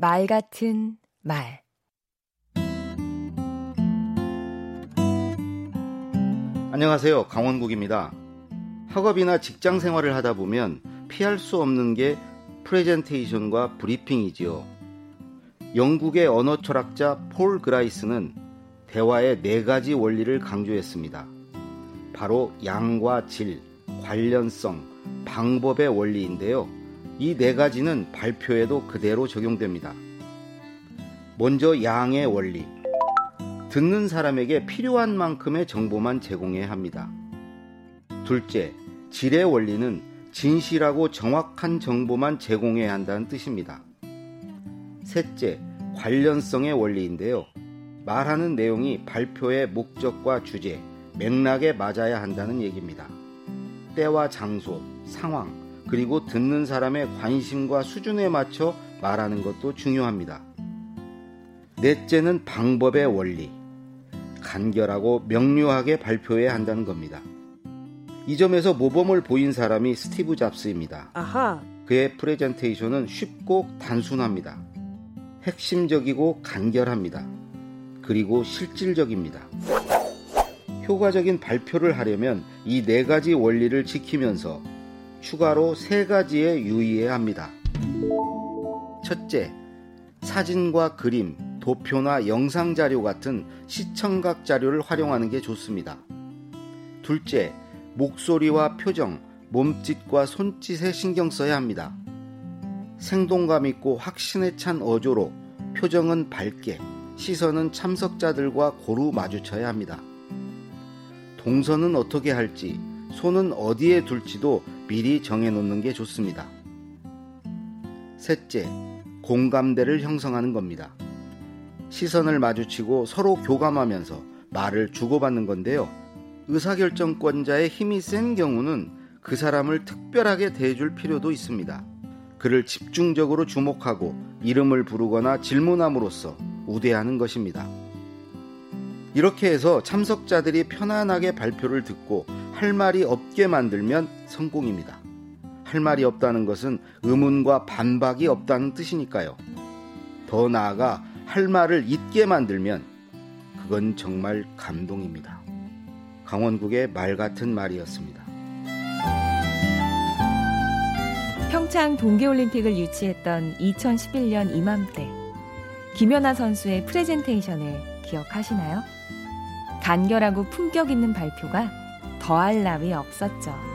말 같은 말 안녕하세요. 강원국입니다. 학업이나 직장 생활을 하다 보면 피할 수 없는 게 프레젠테이션과 브리핑이지요. 영국의 언어 철학자 폴 그라이스는 대화의 네 가지 원리를 강조했습니다. 바로 양과 질, 관련성, 방법의 원리인데요. 이 네 가지는 발표에도 그대로 적용됩니다. 먼저 양의 원리. 듣는 사람에게 필요한 만큼의 정보만 제공해야 합니다. 둘째, 질의 원리는 진실하고 정확한 정보만 제공해야 한다는 뜻입니다. 셋째, 관련성의 원리인데요. 말하는 내용이 발표의 목적과 주제, 맥락에 맞아야 한다는 얘기입니다. 때와 장소, 상황, 그리고 듣는 사람의 관심과 수준에 맞춰 말하는 것도 중요합니다. 넷째는 방법의 원리. 간결하고 명료하게 발표해야 한다는 겁니다. 이 점에서 모범을 보인 사람이 스티브 잡스입니다. 아하. 그의 프레젠테이션은 쉽고 단순합니다. 핵심적이고 간결합니다. 그리고 실질적입니다. 효과적인 발표를 하려면 이 네 가지 원리를 지키면서 추가로 세 가지에 유의해야 합니다. 첫째, 사진과 그림, 도표나 영상 자료 같은 시청각 자료를 활용하는 게 좋습니다. 둘째, 목소리와 표정, 몸짓과 손짓에 신경 써야 합니다. 생동감 있고 확신에 찬 어조로 표정은 밝게, 시선은 참석자들과 고루 마주쳐야 합니다. 동선은 어떻게 할지, 손은 어디에 둘지도 미리 정해놓는 게 좋습니다. 셋째, 공감대를 형성하는 겁니다. 시선을 마주치고 서로 교감하면서 말을 주고받는 건데요. 의사결정권자의 힘이 센 경우는 그 사람을 특별하게 대해줄 필요도 있습니다. 그를 집중적으로 주목하고 이름을 부르거나 질문함으로써 우대하는 것입니다. 이렇게 해서 참석자들이 편안하게 발표를 듣고 할 말이 없게 만들면 성공입니다. 할 말이 없다는 것은 의문과 반박이 없다는 뜻이니까요. 더 나아가 할 말을 잊게 만들면 그건 정말 감동입니다. 강원국의 말 같은 말이었습니다. 평창 동계올림픽을 유치했던 2011년 이맘때 김연아 선수의 프레젠테이션을 기억하시나요? 간결하고 품격 있는 발표가 더할 나위 없었죠.